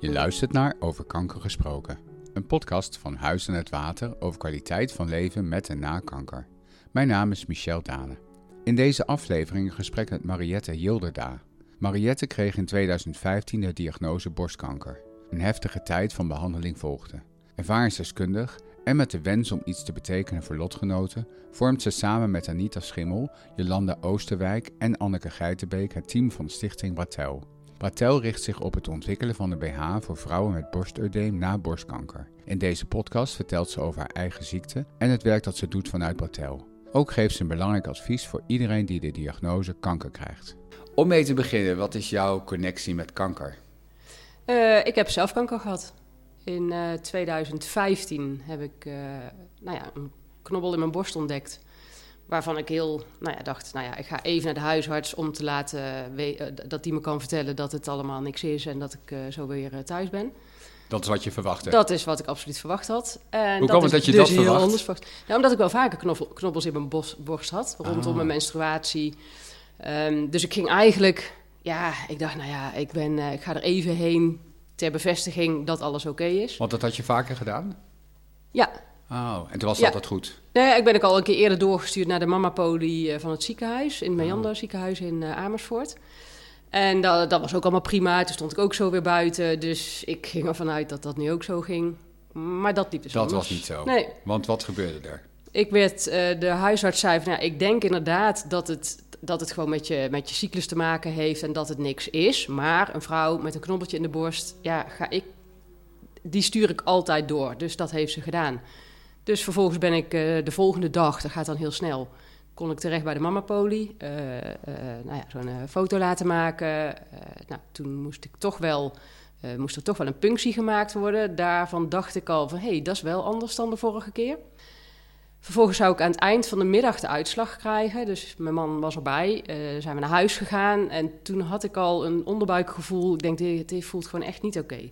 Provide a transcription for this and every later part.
Je luistert naar Over Kanker Gesproken, een podcast van Huis en het Water over kwaliteit van leven met en na kanker. Mijn naam is Michel Dane. In deze aflevering gesprek met Mariette Hilderda. Mariette kreeg in 2015 de diagnose borstkanker. Een heftige tijd van behandeling volgde. Ervaringsdeskundig en met de wens om iets te betekenen voor lotgenoten, vormt ze samen met Anita Schimmel, Jolanda Oosterwijk en Anneke Geitenbeek het team van Stichting Bratel. Bratel richt zich op het ontwikkelen van een BH voor vrouwen met borsteudeem na borstkanker. In deze podcast vertelt ze over haar eigen ziekte en het werk dat ze doet vanuit Bratel. Ook geeft ze een belangrijk advies voor iedereen die de diagnose kanker krijgt. Om mee te beginnen, wat is jouw connectie met kanker? Uh, ik heb zelf kanker gehad. In uh, 2015 heb ik uh, nou ja, een knobbel in mijn borst ontdekt. Waarvan ik heel, nou ja, dacht, nou ja, ik ga even naar de huisarts om te laten dat die me kan vertellen dat het allemaal niks is en dat ik zo weer thuis ben. Dat is wat je verwachtte? Dat is wat ik absoluut verwacht had. En Hoe kwam het dat je dus dat verwacht? Anders verwacht? Nou, omdat ik wel vaker knobbels in mijn borst had, rondom ah. mijn menstruatie. Um, dus ik ging eigenlijk, ja, ik dacht, nou ja, ik, ben, uh, ik ga er even heen ter bevestiging dat alles oké is. Want dat had je vaker gedaan? Ja. Oh, en toen was dat goed? Nee, ik ben ook al een keer eerder doorgestuurd naar de mama-poli eh, van het ziekenhuis, in het Meander oh. ziekenhuis in uh, Amersfoort. En dat, dat was ook allemaal prima. Toen stond ik ook zo weer buiten. Dus ik ging ervan uit dat dat nu ook zo ging. Maar dat liep dus Dat was niet zo? Nee. Want wat gebeurde er? Ik werd, uh, de huisarts zei van, ja, ik denk inderdaad dat het, dat het gewoon met je, met je cyclus te maken heeft en dat het niks is. Maar een vrouw met een knobbeltje in de borst, ja, ga ik, die stuur ik altijd door. Dus dat heeft ze gedaan. Dus vervolgens ben ik uh, de volgende dag, dat gaat dan heel snel, kon ik terecht bij de mamapoli. Uh, nou ja, zo'n foto laten maken. nou, toen moest ik toch wel... moest er toch wel een punctie gemaakt worden. Daarvan dacht ik al van, hé, hey, dat is wel anders dan de vorige keer. Vervolgens zou ik aan het eind van de middag de uitslag krijgen. Dus mijn man was erbij. Uh, zijn we naar huis gegaan. En toen had ik al een onderbuikgevoel. Ik denk, dit voelt gewoon echt niet oké.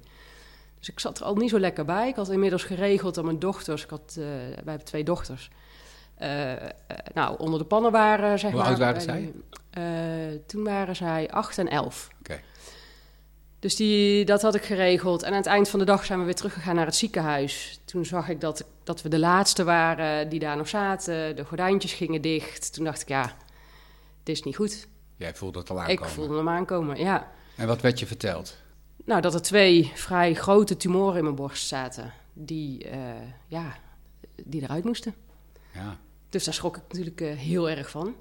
Dus ik zat er al niet zo lekker bij. Ik had inmiddels geregeld dat mijn dochters... Ik had, uh, wij hebben twee dochters. Uh, nou, onder de pannen waren, zeg Hoe maar. Hoe oud waren zij? toen waren zij acht en elf. Oké. Dus die, dat had ik geregeld. En aan het eind van de dag zijn we weer teruggegaan naar het ziekenhuis. Toen zag ik dat, dat we de laatste waren die daar nog zaten. De gordijntjes gingen dicht. Toen dacht ik, ja, dit is niet goed. Jij voelde het al aankomen? Ik voelde hem aankomen, ja. En wat werd je verteld? Nou, dat er twee vrij grote tumoren in mijn borst zaten. Die, uh, ja, die eruit moesten. Ja. Dus daar schrok ik natuurlijk uh, heel erg van.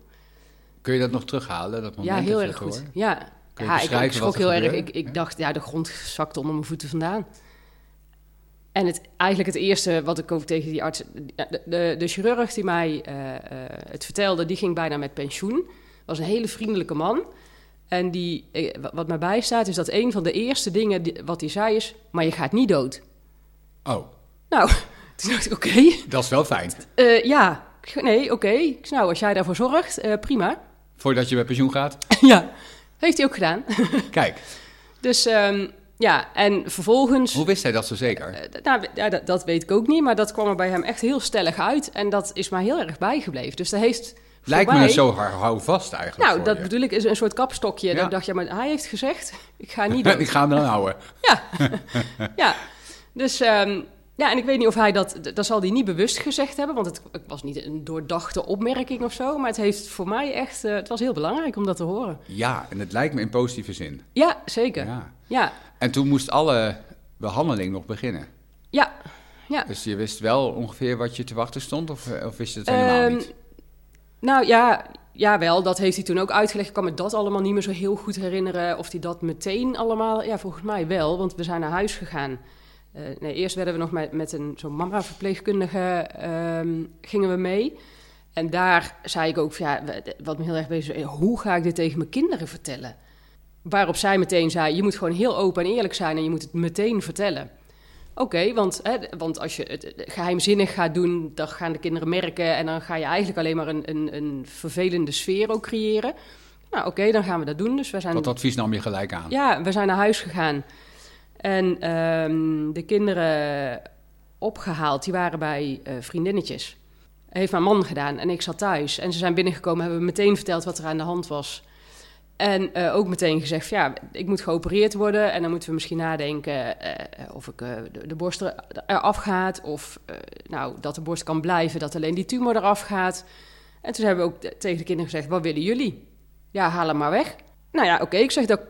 Kun je dat nog terughalen? Dat moment ja, heel erg goed. Ja, ja, ik, ik schrok heel erg. Ik, ik dacht, ja, de grond zakte onder mijn voeten vandaan. En het, eigenlijk het eerste wat ik over tegen die arts... De, de, de chirurg die mij uh, uh, het vertelde, die ging bijna met pensioen. Was een hele vriendelijke man. En die, eh, wat mij bijstaat, is dat een van de eerste dingen die, wat hij zei is... maar je gaat niet dood. Oh. Nou, toen dacht ik, oké. Dat is wel fijn. Uh, ja, nee, oké. Okay. Nou, als jij daarvoor zorgt, uh, prima. Voordat je met pensioen gaat? ja. Heeft hij ook gedaan. Kijk. dus um, ja, en vervolgens... Hoe wist hij dat zo zeker? Uh, nou, ja, dat, dat, weet ik ook niet, maar dat kwam er bij hem echt heel stellig uit. En dat is mij heel erg bijgebleven. Dus dat heeft... Lijkt me zo hou vast eigenlijk. Nou, dat bedoel ik, is een soort kapstokje. Ja. Dat ik dacht, ja, maar hij heeft gezegd, ik ga niet doen. ik ga hem dan houden. ja, ja. Dus um, ja, en ik weet niet of hij dat, dat zal hij niet bewust gezegd hebben, want het, het was niet een doordachte opmerking of zo, maar het heeft voor mij echt, uh, het was heel belangrijk om dat te horen. Ja, en het lijkt me in positieve zin. Ja, zeker. Ja. ja. En toen moest alle behandeling nog beginnen. Ja, ja. Dus je wist wel ongeveer wat je te wachten stond, of, eh, of wist je het helemaal um, niet? Nou ja, ja, wel, dat heeft hij toen ook uitgelegd. Ik kan me dat allemaal niet meer zo heel goed herinneren. Of hij dat meteen allemaal... Ja, volgens mij wel, want we zijn naar huis gegaan. Uh, nee, eerst werden we nog met, een zo'n mama-verpleegkundige um, gingen we mee. En daar zei ik ook, ja, wat me heel erg bezig is, hoe ga ik dit tegen mijn kinderen vertellen? Waarop zij meteen zei, je moet gewoon heel open en eerlijk zijn en je moet het meteen vertellen. Oké, okay, want, want als je het geheimzinnig gaat doen, dan gaan de kinderen merken en dan ga je eigenlijk alleen maar een, een, een vervelende sfeer ook creëren. Nou, oké, okay, dan gaan we dat doen. Dus we zijn, dat advies nam je gelijk aan? Ja, we zijn naar huis gegaan. En um, de kinderen opgehaald, die waren bij uh, vriendinnetjes. Heeft mijn man gedaan en ik zat thuis. En ze zijn binnengekomen, hebben meteen verteld wat er aan de hand was. En eh, ook meteen gezegd, ja, ik moet geopereerd worden. En dan moeten we misschien nadenken eh, of ik, eh, de, de borst er, eraf gaat. Of nou, dat de borst kan blijven, dat alleen die tumor eraf gaat. En toen hebben we ook tegen de kinderen gezegd, wat willen jullie? Ja, haal hem maar weg. Nou ja, oké, ik zeg dat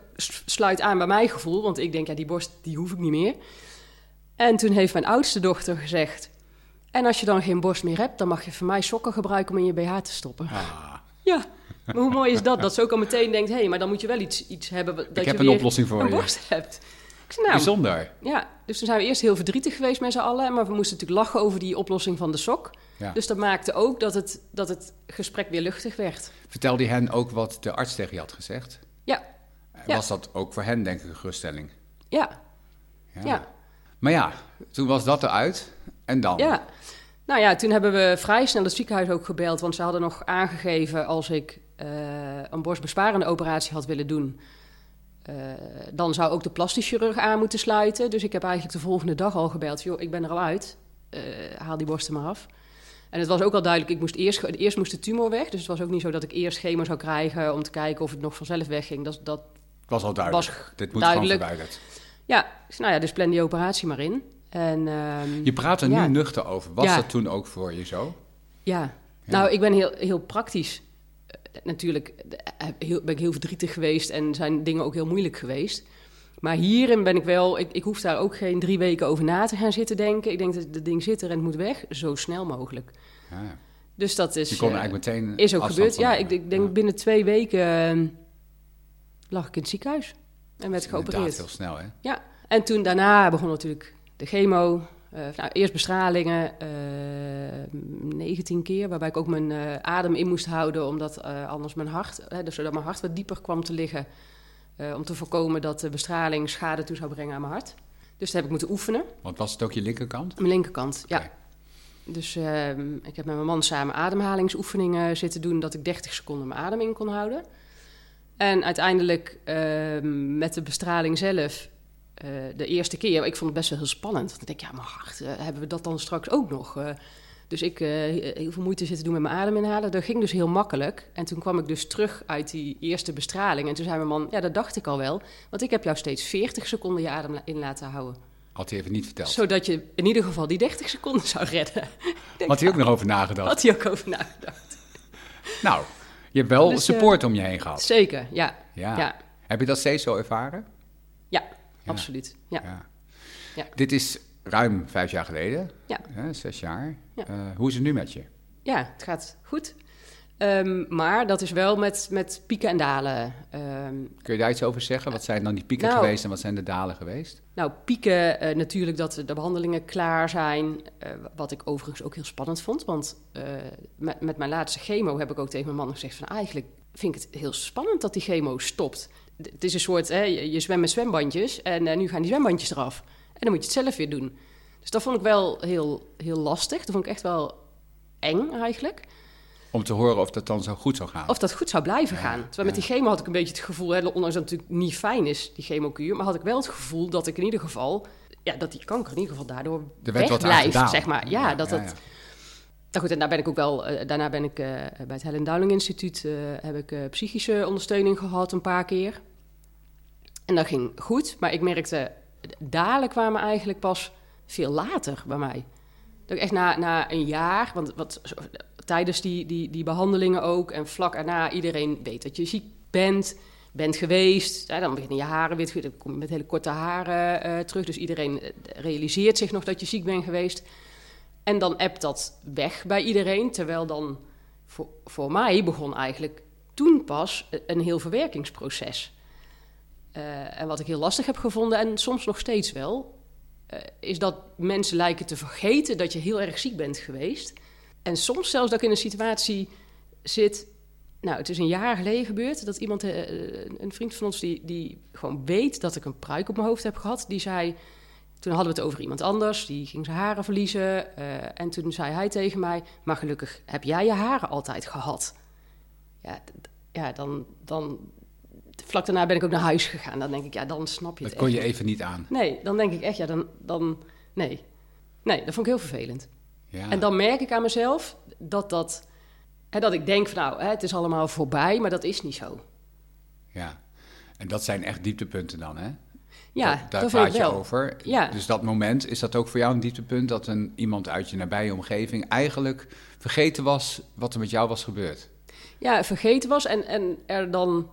sluit aan bij mijn gevoel. Want ik denk, ja, die borst, die hoef ik niet meer. En toen heeft mijn oudste dochter gezegd... En als je dan geen borst meer hebt, dan mag je van mij sokken gebruiken om in je BH te stoppen. Ah, Ja, maar hoe mooi is dat? Dat ze ook al meteen denkt, hé, hey, maar dan moet je wel iets, iets hebben... Dat ik heb je een weer oplossing voor een je. borst hebt. Ik zei, nou, Bijzonder. ja. Dus toen zijn we eerst heel verdrietig geweest met z'n allen. Maar we moesten natuurlijk lachen over die oplossing van de sok. Ja. Dus dat maakte ook dat het, dat het gesprek weer luchtig werd. Vertelde je hen ook wat de arts tegen je had gezegd? Ja, Ja. Was dat ook voor hen, denk ik, een geruststelling? ja, ja. Maar ja, toen was dat eruit. En dan? Ja. Nou ja, toen hebben we vrij snel het ziekenhuis ook gebeld. Want ze hadden nog aangegeven als ik een borstbesparende operatie had willen doen. eh, dan zou ook de plastisch chirurg aan moeten sluiten. Dus ik heb eigenlijk de volgende dag al gebeld. Joh, ik ben er al uit. Eh, haal die borsten maar af. En het was ook al duidelijk, ik moest eerst, eerst moest de tumor weg. Dus het was ook niet zo dat ik eerst chemo zou krijgen om te kijken of het nog vanzelf wegging. Dat, dat was al duidelijk. was Dit moet duidelijk. gewoon verwijderd. Ja, nou ja, dus plan die operatie maar in. En, ehm, Je praat er Ja. nu nuchter over. Was Ja. dat toen ook voor je zo? Ja. Ja. nou, ik ben heel, heel praktisch. Eh, natuurlijk eh, heel, ben ik heel verdrietig geweest en zijn dingen ook heel moeilijk geweest. Maar hierin ben ik wel, ik, ik hoef daar ook geen drie weken over na te gaan zitten denken. Ik denk dat het ding zit er en het moet weg, zo snel mogelijk. Ja. Dus dat is, Je kon eh, eigenlijk meteen is ook gebeurd. Ja, ik, ik denk Ja. binnen twee weken eh, lag ik in het ziekenhuis en werd geopereerd. heel snel, hè? Ja, en toen daarna begon natuurlijk de chemo. Eh, nou, eerst bestralingen, eh 19 keer, waarbij ik ook mijn eh, adem in moest houden, omdat eh, anders mijn hart, hè, dus zodat mijn hart wat dieper kwam te liggen, eh, om te voorkomen dat de bestraling schade toe zou brengen aan mijn hart. Dus dat heb ik moeten oefenen. Want was het ook je linkerkant? Mijn linkerkant, ja. Dus ehm, ik heb met mijn man samen ademhalingsoefeningen zitten doen, dat ik 30 seconden mijn adem in kon houden. En uiteindelijk ehm, met de bestraling zelf, eh, de eerste keer, ik vond het best wel heel spannend. Want ik denk, ja, hart, eh, hebben we dat dan straks ook nog? Eh, dus ik heel veel moeite zitten doen met mijn adem inhalen. Dat ging dus heel makkelijk. En toen kwam ik dus terug uit die eerste bestraling. En toen zei mijn man, ja, dat dacht ik al wel. Want ik heb jou steeds 40 seconden je adem in laten houden. Had hij even niet verteld. Zodat je in ieder geval die 30 seconden zou redden. Denk, Had hij ook nog over nagedacht? Had hij ook over nagedacht. Nou, je hebt wel Dus, support om je heen gehad. Zeker, ja. Ja. Ja, Heb je dat steeds zo ervaren? Absoluut. Ja. Dit is ruim vijf jaar geleden. Ja. Hè, zes jaar. Ja. Eh, hoe is het nu met je? ja, het gaat goed. Ehm, maar dat is wel met, met pieken en dalen. Ehm, Kun je daar iets over zeggen? Wat zijn dan die pieken Nou- geweest en wat zijn de dalen geweest? nou, pieken eh, natuurlijk dat de behandelingen klaar zijn. eh, wat ik overigens ook heel spannend vond. Want met, met mijn laatste chemo heb ik ook tegen mijn man gezegd... van eigenlijk vind ik het heel spannend dat die chemo stopt. Het is een soort, hè, je, zwemt met zwembandjes en eh, nu gaan die zwembandjes eraf. En dan moet je het zelf weer doen. Dus dat vond ik wel heel, heel lastig. Dat vond ik echt wel eng eigenlijk. Om te horen of dat dan zo goed zou gaan. Of dat goed zou blijven Ja, gaan. Terwijl met die chemo had ik een beetje het gevoel, hè, ondanks dat het natuurlijk niet fijn is, die chemokuur, maar had ik wel het gevoel dat ik in ieder geval, ja, dat die kanker in ieder geval daardoor wegblijft, zeg maar. Ja, dat ja, dat... ja. Nou goed, en daar ben ik ook wel, eh, daarna ben ik eh, bij het Helen Dowling Instituut, heb ik psychische ondersteuning gehad een paar keer. En dat ging goed, maar ik merkte, dalen kwamen eigenlijk pas veel later bij mij. Dat echt na, na een jaar, want wat, tijdens die, die, die behandelingen ook en vlak erna, iedereen weet dat je ziek bent, bent geweest. Ja, dan beginnen je haren weer, dan kom je met hele korte haren eh, terug. Dus iedereen eh, realiseert zich nog dat je ziek bent geweest. En dan appt dat weg bij iedereen, terwijl dan voor, voor mij begon eigenlijk toen pas een heel verwerkingsproces. Eh, en wat ik heel lastig heb gevonden, en soms nog steeds wel, eh, is dat mensen lijken te vergeten dat je heel erg ziek bent geweest. En soms zelfs dat ik in een situatie zit. Nou, het is een jaar geleden gebeurd dat iemand, eh, een vriend van ons, die, die gewoon weet dat ik een pruik op mijn hoofd heb gehad, die zei. Toen hadden we het over iemand anders, die ging zijn haren verliezen. en toen zei hij tegen mij: Maar gelukkig heb jij je haren altijd gehad. Ja, ja dan, dan. Vlak daarna ben ik ook naar huis gegaan. Dan denk ik, ja, dan snap je Dat het kon echt je even niet aan. Nee, dan denk ik echt, ja, dan, dan nee. Nee, dat vond ik heel vervelend. Ja. En dan merk ik aan mezelf dat dat, hè, dat ik denk van nou, hè, het is allemaal voorbij, maar dat is niet zo. Ja, en dat zijn echt dieptepunten dan, hè? Ja, daar, daar dat praat je wel. over. Ja. Dus dat moment, is dat ook voor jou een dieptepunt dat een, iemand uit je nabije omgeving eigenlijk vergeten was wat er met jou was gebeurd? Ja, vergeten was en, en er dan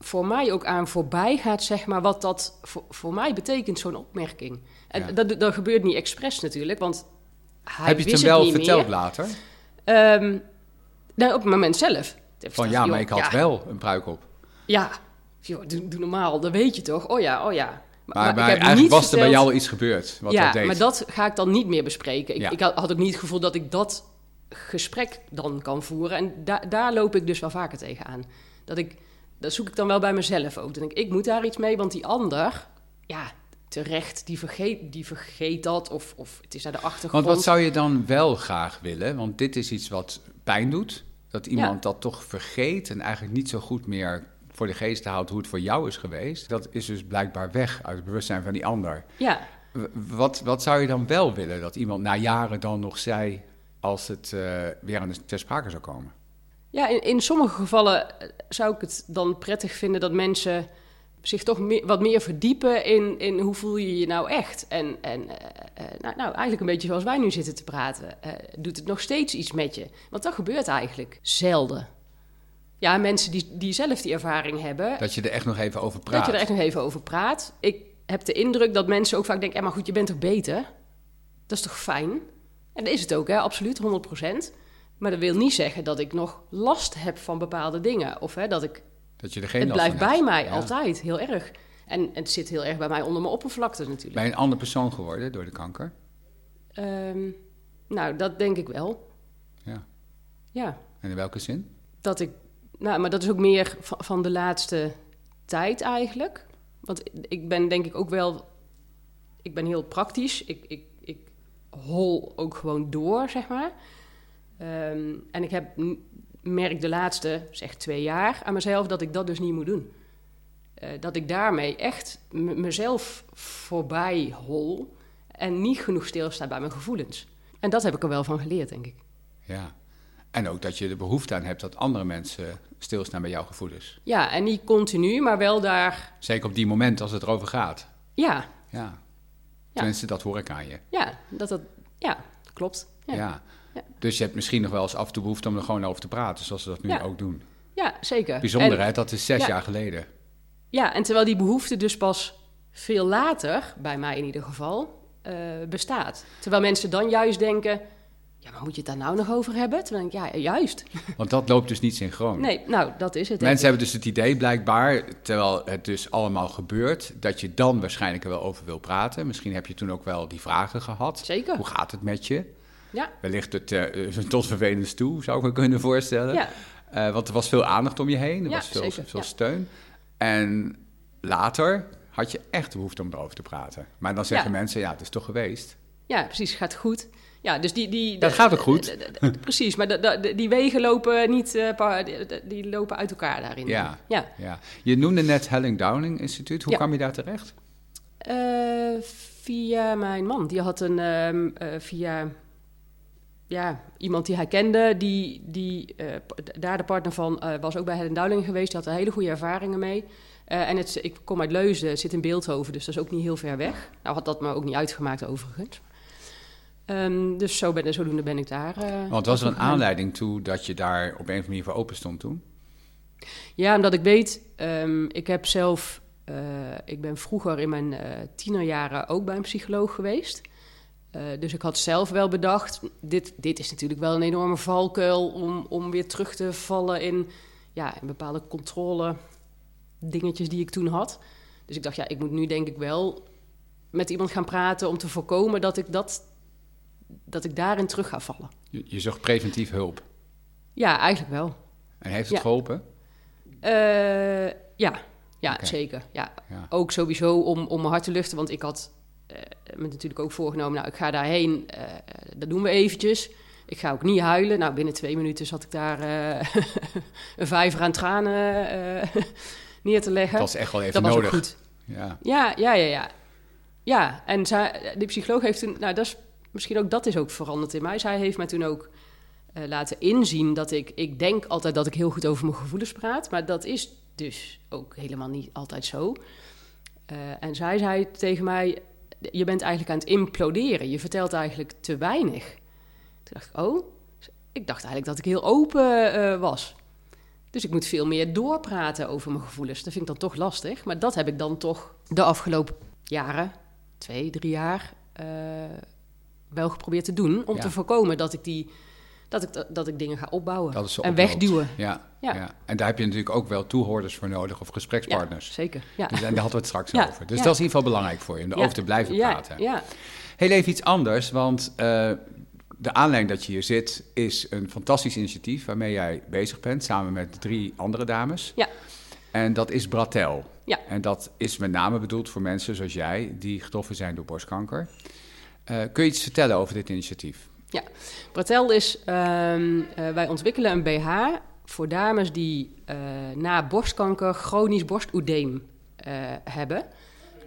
voor mij ook aan voorbij gaat, zeg maar, wat dat voor, voor mij betekent, zo'n opmerking. En Ja. dat, dat gebeurt niet expres natuurlijk, want hij Heb je het hem wel verteld meer. later? Ehm, nou, op het moment zelf. Van ja, maar ik had ja, wel een pruik op. Ja, joh, doe, doe normaal, dat weet je toch? Oh ja, oh ja. Maar, maar, ik heb eigenlijk niet was er bij jou iets gebeurd wat ja, dat deed. maar dat ga ik dan niet meer bespreken. Ik, Ja. ik had, had ook niet het gevoel dat ik dat gesprek dan kan voeren. En da- daar loop ik dus wel vaker tegenaan. Dat ik, dat zoek ik dan wel bij mezelf ook. Dan denk ik, ik moet daar iets mee, want die ander, ja, terecht, die vergeet, die vergeet dat. Of, of het is naar de achtergrond. Want wat zou je dan wel graag willen? Want dit is iets wat pijn doet. Dat iemand dat toch vergeet en eigenlijk niet zo goed meer voor de geest houdt hoe het voor jou is geweest. Dat is dus blijkbaar weg uit het bewustzijn van die ander. Ja, Wat, wat zou je dan wel willen dat iemand na jaren dan nog zei als het eh, weer aan de ter sprake zou komen? Ja, in, in sommige gevallen eh, zou ik het dan prettig vinden dat mensen zich toch meer, wat meer verdiepen in, in hoe voel je je nou echt. En, en eh, eh, nou, nou, eigenlijk een beetje zoals wij nu zitten te praten. doet het nog steeds iets met je? Want dat gebeurt eigenlijk zelden. Ja, mensen die, die zelf die ervaring hebben, Dat je er echt nog even over praat. dat je er echt nog even over praat. Ik heb de indruk dat mensen ook vaak denken... Ja, maar goed, je bent toch beter? Dat is toch fijn? En dat is het ook, hè? absoluut, 100%. Maar dat wil niet zeggen dat ik nog last heb van bepaalde dingen. Of hè, dat ik... Dat je er geen Het last blijft bij hebt. mij, Ja. altijd, heel erg. En het zit heel erg bij mij onder mijn oppervlakte natuurlijk. Ben je een andere persoon geworden door de kanker? Ehm, nou, dat denk ik wel. Ja. Ja, En in welke zin? dat ik... Nou, maar dat is ook meer van, van de laatste tijd eigenlijk. Want ik ben denk ik ook wel... Ik ben heel praktisch. Ik, ik, ik hol ook gewoon door, zeg maar. Ehm, en ik heb merk de laatste, zeg twee jaar, aan mezelf dat ik dat dus niet moet doen. Eh, dat ik daarmee echt mezelf voorbij hol en niet genoeg stilsta bij mijn gevoelens. En dat heb ik er wel van geleerd, denk ik. Ja. En ook dat je er behoefte aan hebt dat andere mensen stilstaan bij jouw gevoelens. Ja, en niet continu, maar wel daar. Zeker op die moment als het erover gaat. Ja, Ja. Tenminste, dat hoor ik aan je. ja, dat dat. Ja, klopt. Ja. Ja, Ja. Dus je hebt misschien nog wel eens af en toe behoefte om er gewoon over te praten, zoals we dat nu Ja. ook doen. ja zeker. Bijzonder, En- hè? Dat is zes ja. jaar geleden. Ja, en terwijl die behoefte dus pas veel later, bij mij in ieder geval, eh, bestaat. Terwijl mensen dan juist denken: ja, maar moet je het daar nou nog over hebben? Terwijl ik, ja, juist. Want dat loopt dus niet synchroon. Nee, nou, dat is het. Mensen hebben dus het idee blijkbaar, terwijl het dus allemaal gebeurt, dat je dan waarschijnlijk er wel over wil praten. Misschien heb je toen ook wel die vragen gehad. Zeker. Hoe gaat het met je? Ja, Wellicht het, eh, tot vervelens toe, zou ik me kunnen voorstellen. ja, Eh, want er was veel aandacht om je heen, er Ja, was veel, zeker, veel ja. steun. En later had je echt behoefte om erover te praten. Maar dan zeggen mensen, ja, het is toch geweest. ja, precies, gaat goed. Ja, dus die... die Dat gaat ook goed. Precies, maar die wegen lopen niet... eh, pa- die- lopen uit elkaar daarin. Ja. Ja. Ja. Je noemde net Helling Downing Instituut. Hoe kwam je daar terecht? Eh, via mijn man. Die had een... ehm, eh, via ja, iemand die hij kende, die, die eh, daar de partner van eh, was ook bij Helen Dowling geweest. Die had er hele goede ervaringen mee. Eh, en het, ik kom uit Leusden, het zit in Beeldhoven, dus dat is ook niet heel ver weg. Nou had dat me ook niet uitgemaakt overigens. Ehm, dus zo ben, zodoende ben ik daar. Want was er een gegaan. aanleiding toe dat je daar op een of andere manier voor open stond toen? Ja, omdat ik weet, ehm, ik heb zelf, ik ben vroeger in mijn tienerjaren ook bij een psycholoog geweest. Eh, dus ik had zelf wel bedacht, dit, dit is natuurlijk wel een enorme valkuil om, om weer terug te vallen in, ja, in bepaalde controle dingetjes die ik toen had. Dus ik dacht, ja, ik moet nu denk ik wel met iemand gaan praten om te voorkomen dat ik, dat, dat ik daarin terug ga vallen. Je, je zocht preventief hulp. Ja, eigenlijk wel. En heeft het Ja. geholpen? Eh, ja, ja zeker. Ja. Ja. Ook sowieso om, om mijn hart te luchten, want ik had me natuurlijk ook voorgenomen, nou, ik ga daarheen, eh, dat doen we eventjes. Ik ga ook niet huilen. Nou, binnen twee minuten zat ik daar eh, een vijver aan tranen eh, neer te leggen. Dat was echt wel even dat was nodig. ook goed. Ja. Ja, ja, ja, ja. Ja, en zij, de psycholoog heeft toen, nou, dat is misschien ook dat is ook veranderd in mij. Zij heeft mij toen ook eh, laten inzien dat ik, ik denk altijd dat ik heel goed over mijn gevoelens praat, maar dat is dus ook helemaal niet altijd zo. Eh, en zij zei tegen mij: Je bent eigenlijk aan het imploderen. Je vertelt eigenlijk te weinig. Toen dacht ik: Oh, ik dacht eigenlijk dat ik heel open eh, was. Dus ik moet veel meer doorpraten over mijn gevoelens. Dat vind ik dan toch lastig. Maar dat heb ik dan toch de afgelopen jaren, twee, drie jaar, uh, wel geprobeerd te doen. Om Ja. te voorkomen dat ik, die, dat, ik, dat ik dingen ga opbouwen en oploopt. wegduwen. Ja, Ja. ja. en daar heb je natuurlijk ook wel toehoorders voor nodig of Ja, gesprekspartners. zeker. Ja. Dus, en daar hadden we het straks Ja, over. Dus ja. dat is in ieder geval belangrijk voor je, om Ja, erover te blijven ja, praten. Ja, Heel even iets anders, want eh, de aanleiding dat je hier zit is een fantastisch initiatief waarmee jij bezig bent, samen met drie andere dames. Ja. En dat is Bratel. Ja. En dat is met name bedoeld voor mensen zoals jij die getroffen zijn door borstkanker. Eh, kun je iets vertellen over dit initiatief? Bratel is, ehm, eh, wij ontwikkelen een BH voor dames die eh, na borstkanker chronisch borstoedeem eh, hebben.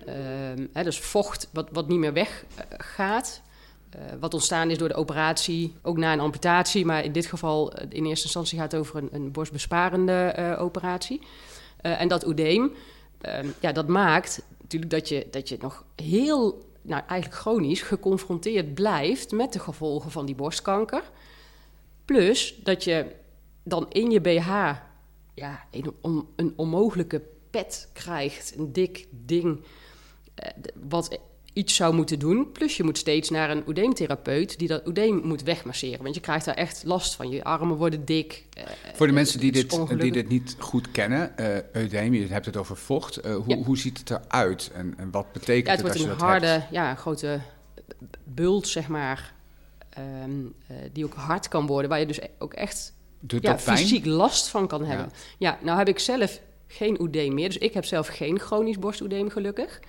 Ehm, hè, dus vocht wat, wat niet meer weggaat. Wat ontstaan is door de operatie, ook na een amputatie. Maar in dit geval, in eerste instantie gaat het over een, een borstbesparende operatie. En dat oedeem, ehm, ja, dat maakt natuurlijk dat je, dat je nog heel, nou eigenlijk chronisch, geconfronteerd blijft met de gevolgen van die borstkanker. Plus dat je dan in je BH ja, een, een onmogelijke pet krijgt, een dik ding, eh, wat iets zou moeten doen. Plus je moet steeds naar een oedeemtherapeut die dat oedeem moet wegmasseren. Want je krijgt daar echt last van. Je armen worden dik. eh, Voor de mensen die dit, die dit niet goed kennen, eudeem, je hebt het over vocht. Eh, hoe, Ja. hoe ziet het eruit en, en wat betekent Ja, het het wordt als je een dat harde, hebt? ja, grote bult, zeg maar. ehm, eh, die ook hard kan worden, waar je dus ook echt Doet ja, fysiek last van kan Ja. hebben. Ja. nou heb ik zelf geen oedeem meer. Dus ik heb zelf geen chronisch borstoedeem, gelukkig.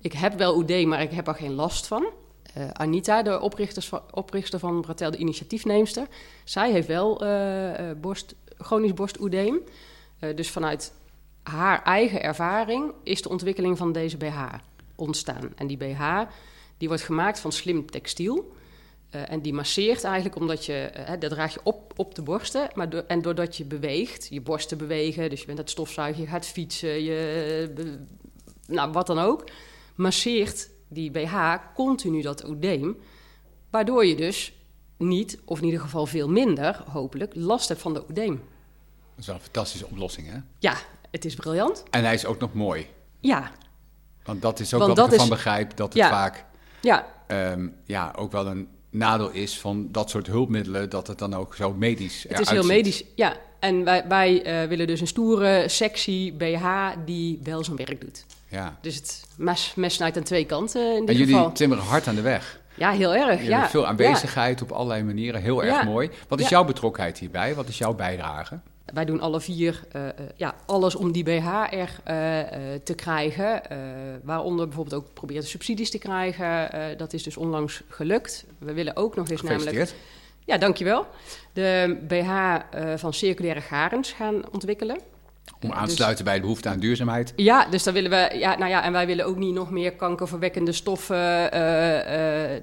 Ik heb wel oedeem, maar ik heb er geen last van. Eh, Anita, de oprichter van Bratel, de initiatiefneemster... zij heeft wel eh, borst, chronisch borstoedeem. Dus vanuit haar eigen ervaring is de ontwikkeling van deze BH ontstaan. En die BH die wordt gemaakt van slim textiel... En die masseert eigenlijk omdat je, dat draag je op, op de borsten. Maar en doordat je beweegt, je borsten bewegen, dus je bent het stofzuigen, je gaat fietsen, je, nou wat dan ook, masseert die BH continu dat oedeem. Waardoor je dus niet, of in ieder geval veel minder, hopelijk, last hebt van de oedeem. Dat is wel een fantastische oplossing, hè? Ja, het is briljant. En hij is ook nog mooi. Ja, Want dat is ook Want wat ik ervan is- begrijp, dat het Ja. vaak ja, ehm, ja, ook wel een nadeel is van dat soort hulpmiddelen, dat het dan ook zo medisch Het is heel medisch, ja. En wij, wij eh, willen dus een stoere, sexy BH die wel zijn werk doet. Ja. Dus het mes, mes snijdt aan twee kanten in En dit jullie geval. timmeren hard aan de weg. Ja, heel erg. Jullie ja. veel aanwezigheid op allerlei manieren, heel erg Ja. mooi. Wat is jouw betrokkenheid hierbij? Wat is jouw bijdrage? Wij doen alle vier eh, eh, ja, alles om die BH er te krijgen. waaronder bijvoorbeeld ook proberen subsidies te krijgen. Dat is dus onlangs gelukt. We willen ook nog eens namelijk... Ja, dankjewel. De BH eh, van circulaire garens gaan ontwikkelen. Om aan te dus- sluiten bij de behoefte aan duurzaamheid. Ja, dus dan willen we. Ja, nou ja, en wij willen ook niet nog meer kankerverwekkende stoffen eh, eh,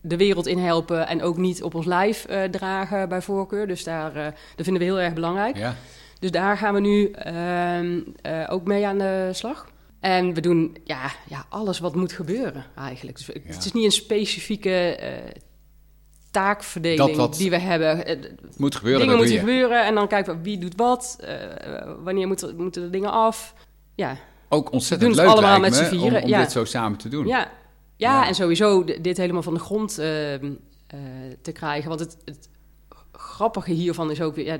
de- wereld in helpen. En ook niet op ons lijf dragen bij voorkeur. Dus daar, dat vinden we heel erg belangrijk. Ja. Dus daar gaan we nu ehm, eh, ook mee aan de slag. En we doen ja, ja, alles wat moet gebeuren eigenlijk. Dus Ja. Het is niet een specifieke eh, taakverdeling Dat die we hebben. Eh, Het moet gebeuren, dingen moeten gebeuren en dan kijken we wie doet wat. eh, wanneer moeten, moeten de dingen af. Ja, Ook ontzettend leuk allemaal met me z'n vieren, om, om ja. dit zo samen te doen. Ja, ja, Ja. en sowieso dit helemaal van de grond ehm, eh, te krijgen. Want het, het grappige hiervan is ook weer... Ja,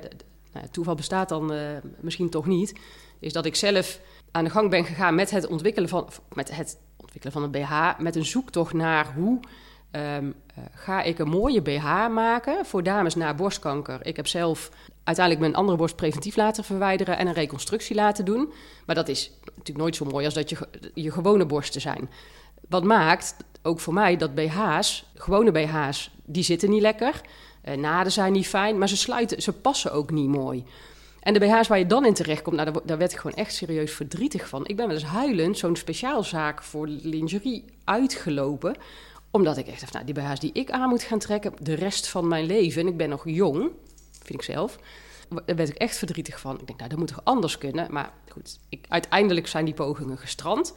nou, toeval bestaat dan misschien toch niet. Is dat ik zelf aan de gang ben gegaan met het ontwikkelen van, met het ontwikkelen van een BH. Met een zoektocht naar hoe ehm, eh, ga ik een mooie BH maken voor dames na borstkanker. Ik heb zelf uiteindelijk mijn andere borst preventief laten verwijderen en een reconstructie laten doen. Maar dat is natuurlijk nooit zo mooi als dat je, je gewone borsten zijn. Wat maakt, ook voor mij, dat BH's, gewone BH's, die zitten niet lekker. Eh, naden zijn niet fijn, maar ze sluiten, ze passen ook niet mooi. En de BH's waar je dan in terechtkomt, nou, daar, wo- daar werd ik gewoon echt serieus verdrietig van. Ik ben wel eens huilend zo'n speciaalzaak voor lingerie uitgelopen. Omdat ik echt dacht, nou, die BH's die ik aan moet gaan trekken de rest van mijn leven. En ik ben nog jong, vind ik zelf. daar werd ik echt verdrietig van. Ik denk, nou, dat moet toch anders kunnen? Maar goed, ik, uiteindelijk zijn die pogingen gestrand.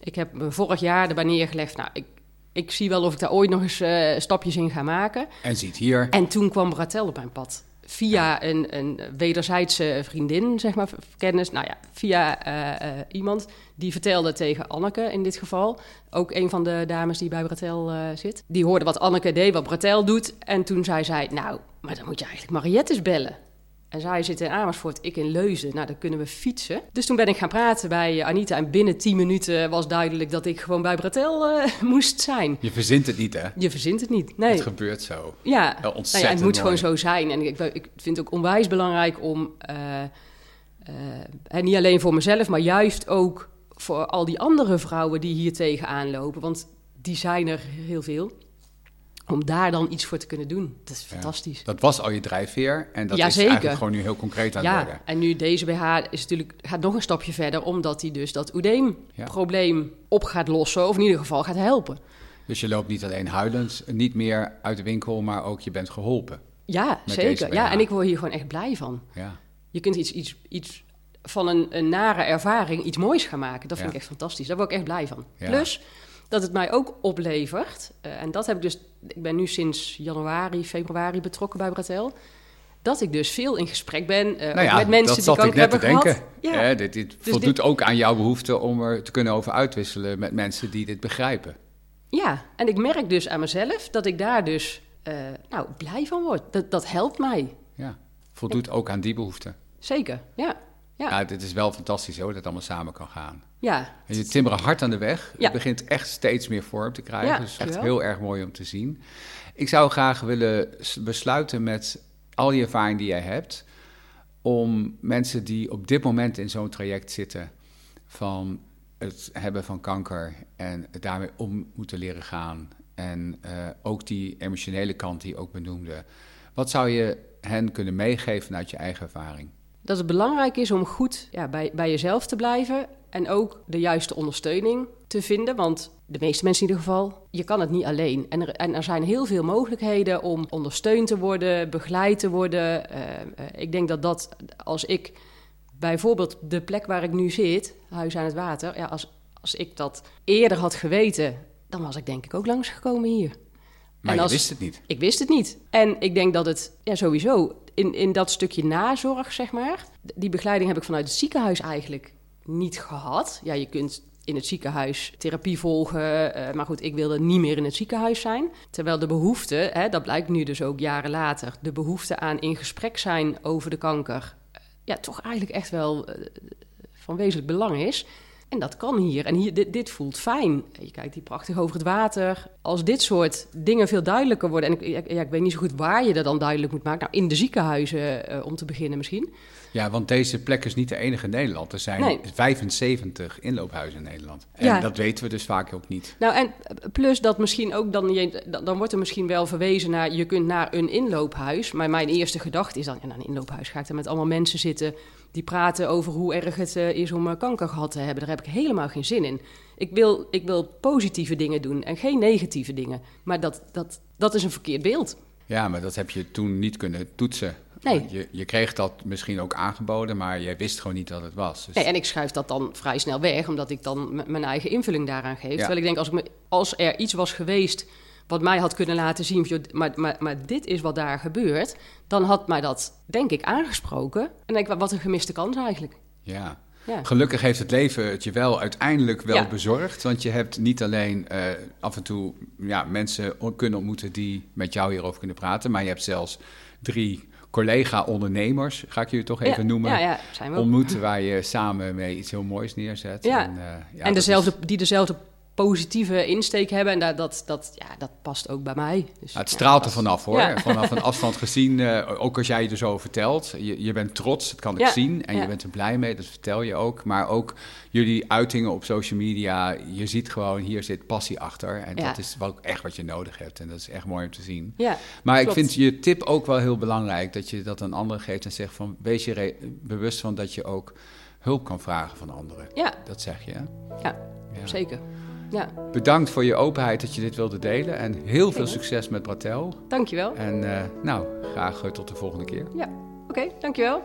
Ik heb me vorig jaar erbij neergelegd, nou, ik, ik zie wel of ik daar ooit nog eens eh, stapjes in ga maken. En ziet hier. En toen kwam Bratel op mijn pad. Via een, een wederzijdse vriendin, zeg maar, kennis. Nou ja, via eh, eh, iemand die vertelde tegen Anneke in dit geval. Ook een van de dames die bij Bratel zit. Die hoorde wat Anneke deed, wat Bratel doet. En toen zei zij, nou, maar dan moet je eigenlijk Mariette bellen. En zij zit in Amersfoort, ik in Leuzen. Nou, dan kunnen we fietsen. Dus toen ben ik gaan praten bij Anita. En binnen 10 minuten was duidelijk dat ik gewoon bij Bratel uh, moest zijn. Je verzint het niet, hè? Je verzint het niet, nee. Het gebeurt zo. Ja, Wel ontzettend nou ja het moet gewoon zo zijn. En ik, ik, vind het ook onwijs belangrijk om... Uh, uh, niet alleen voor mezelf, maar juist ook voor al die andere vrouwen die hier tegenaan lopen. Want die zijn er heel veel om daar dan iets voor te kunnen doen. Dat is fantastisch. dat was al je drijfveer en dat is eigenlijk gewoon nu heel concreet aan het ja, worden. En nu deze BH is natuurlijk, gaat nog een stapje verder, omdat hij dus dat oedeem-probleem op gaat lossen, of in ieder geval gaat helpen. Dus je loopt niet alleen huilend, niet meer uit de winkel, maar ook je bent geholpen. Ja, zeker. Ja, en ik word hier gewoon echt blij van. Ja. Je kunt iets, iets, iets van een, een nare ervaring iets moois gaan maken. Dat vind ik echt fantastisch. Daar word ik echt blij van. Plus dat het mij ook oplevert, uh, en dat heb ik dus, ik ben nu sinds januari, februari betrokken bij Bratel, dat ik dus veel in gesprek ben uh, nou ja, met mensen die kanker hebben gehad. Denken. Ja. dit, dit dus voldoet ook aan jouw behoefte om er te kunnen over uitwisselen met mensen die dit begrijpen. Ja, en ik merk dus aan mezelf dat ik daar dus uh, nou, blij van word. Dat, dat helpt mij. Ja, voldoet ook aan die behoefte. Zeker, ja. Ja. ja, dit is wel fantastisch hoor, dat het allemaal samen kan gaan. Ja. En je timmeren hard aan de weg. Het begint echt steeds meer vorm te krijgen. Ja, dus echt heel erg mooi om te zien. Ik zou graag willen besluiten met al die ervaring die jij hebt... om mensen die op dit moment in zo'n traject zitten... van het hebben van kanker en het daarmee om moeten leren gaan... en uh, ook die emotionele kant die je ook benoemde... wat zou je hen kunnen meegeven vanuit je eigen ervaring? Dat het belangrijk is om goed ja, bij, bij jezelf te blijven en ook de juiste ondersteuning te vinden. Want de meeste mensen in ieder geval, je kan het niet alleen. En er, en er zijn heel veel mogelijkheden om ondersteund te worden, begeleid te worden. Uh, ik denk dat dat als ik bijvoorbeeld de plek waar ik nu zit, Huis aan het Water, ja, als, als ik dat eerder had geweten, dan was ik denk ik ook langsgekomen hier. Maar en als, je wist het niet. Ik wist het niet. En ik denk dat het ja, sowieso in, in dat stukje nazorg, zeg maar. Die begeleiding heb ik vanuit het ziekenhuis eigenlijk niet gehad. Ja, je kunt in het ziekenhuis therapie volgen. Uh, maar goed, ik wilde niet meer in het ziekenhuis zijn. Terwijl de behoefte, hè, dat blijkt nu dus ook jaren later, de behoefte aan in gesprek zijn over de kanker, ja, toch eigenlijk echt wel uh, van wezenlijk belang is. En dat kan hier. En hier, dit, dit, voelt fijn. Je kijkt hier prachtig over het water. Als dit soort dingen veel duidelijker worden... en ik, ja, ik weet niet zo goed waar je dat dan duidelijk moet maken. Nou, in de ziekenhuizen uh, om te beginnen misschien. Ja, want deze plek is niet de enige in Nederland. Er zijn 75 inloophuizen in Nederland. En ja. dat weten we dus vaak ook niet. Nou, en plus dat misschien ook dan... dan wordt er misschien wel verwezen naar... je kunt naar een inloophuis. Maar mijn eerste gedachte is dan... Ja, naar een inloophuis ga ik dan met allemaal mensen zitten die praten over hoe erg het uh, is om uh, kanker gehad te hebben. Daar heb ik helemaal geen zin in. Ik wil, ik wil positieve dingen doen en geen negatieve dingen. Maar dat, dat, dat is een verkeerd beeld. Ja, maar dat heb je toen niet kunnen toetsen. Nee. Je, je kreeg dat misschien ook aangeboden, maar jij wist gewoon niet dat het was. Dus... Nee, en ik schuif dat dan vrij snel weg, omdat ik dan mijn eigen invulling daaraan geef. Terwijl ik denk, als, ik me, als er iets was geweest wat mij had kunnen laten zien, maar, maar, maar dit is wat daar gebeurt, dan had mij dat, denk ik, aangesproken. En denk ik, wat een gemiste kans eigenlijk. Ja. ja. Gelukkig heeft het leven het je wel uiteindelijk wel bezorgd. Want je hebt niet alleen uh, af en toe ja, mensen kunnen ontmoeten die met jou hierover kunnen praten, maar je hebt zelfs drie collega-ondernemers, ga ik je toch even noemen, ja, ontmoeten waar je samen mee iets heel moois neerzet. En, uh, en dezelfde, die dezelfde positieve insteek hebben. En dat, dat, dat, ja, dat past ook bij mij. Dus, het straalt er vanaf hoor. Vanaf een afstand gezien, uh, ook als jij je er zo vertelt. Je, je bent trots, dat kan ik zien. En je bent er blij mee, dat vertel je ook. Maar ook jullie uitingen op social media. Je ziet gewoon, hier zit passie achter. En dat is wel echt wat je nodig hebt. En dat is echt mooi om te zien. Ja, maar ik vind je tip ook wel heel belangrijk. Dat je dat aan anderen geeft en zegt van... wees je bewust van dat je ook hulp kan vragen van anderen. Ja. Dat zeg je, Ja, zeker. Ja. Bedankt voor je openheid dat je dit wilde delen. En heel veel succes met Bratel. Dankjewel. En uh, nou, graag uh, tot de volgende keer. Ja. Oké, dankjewel.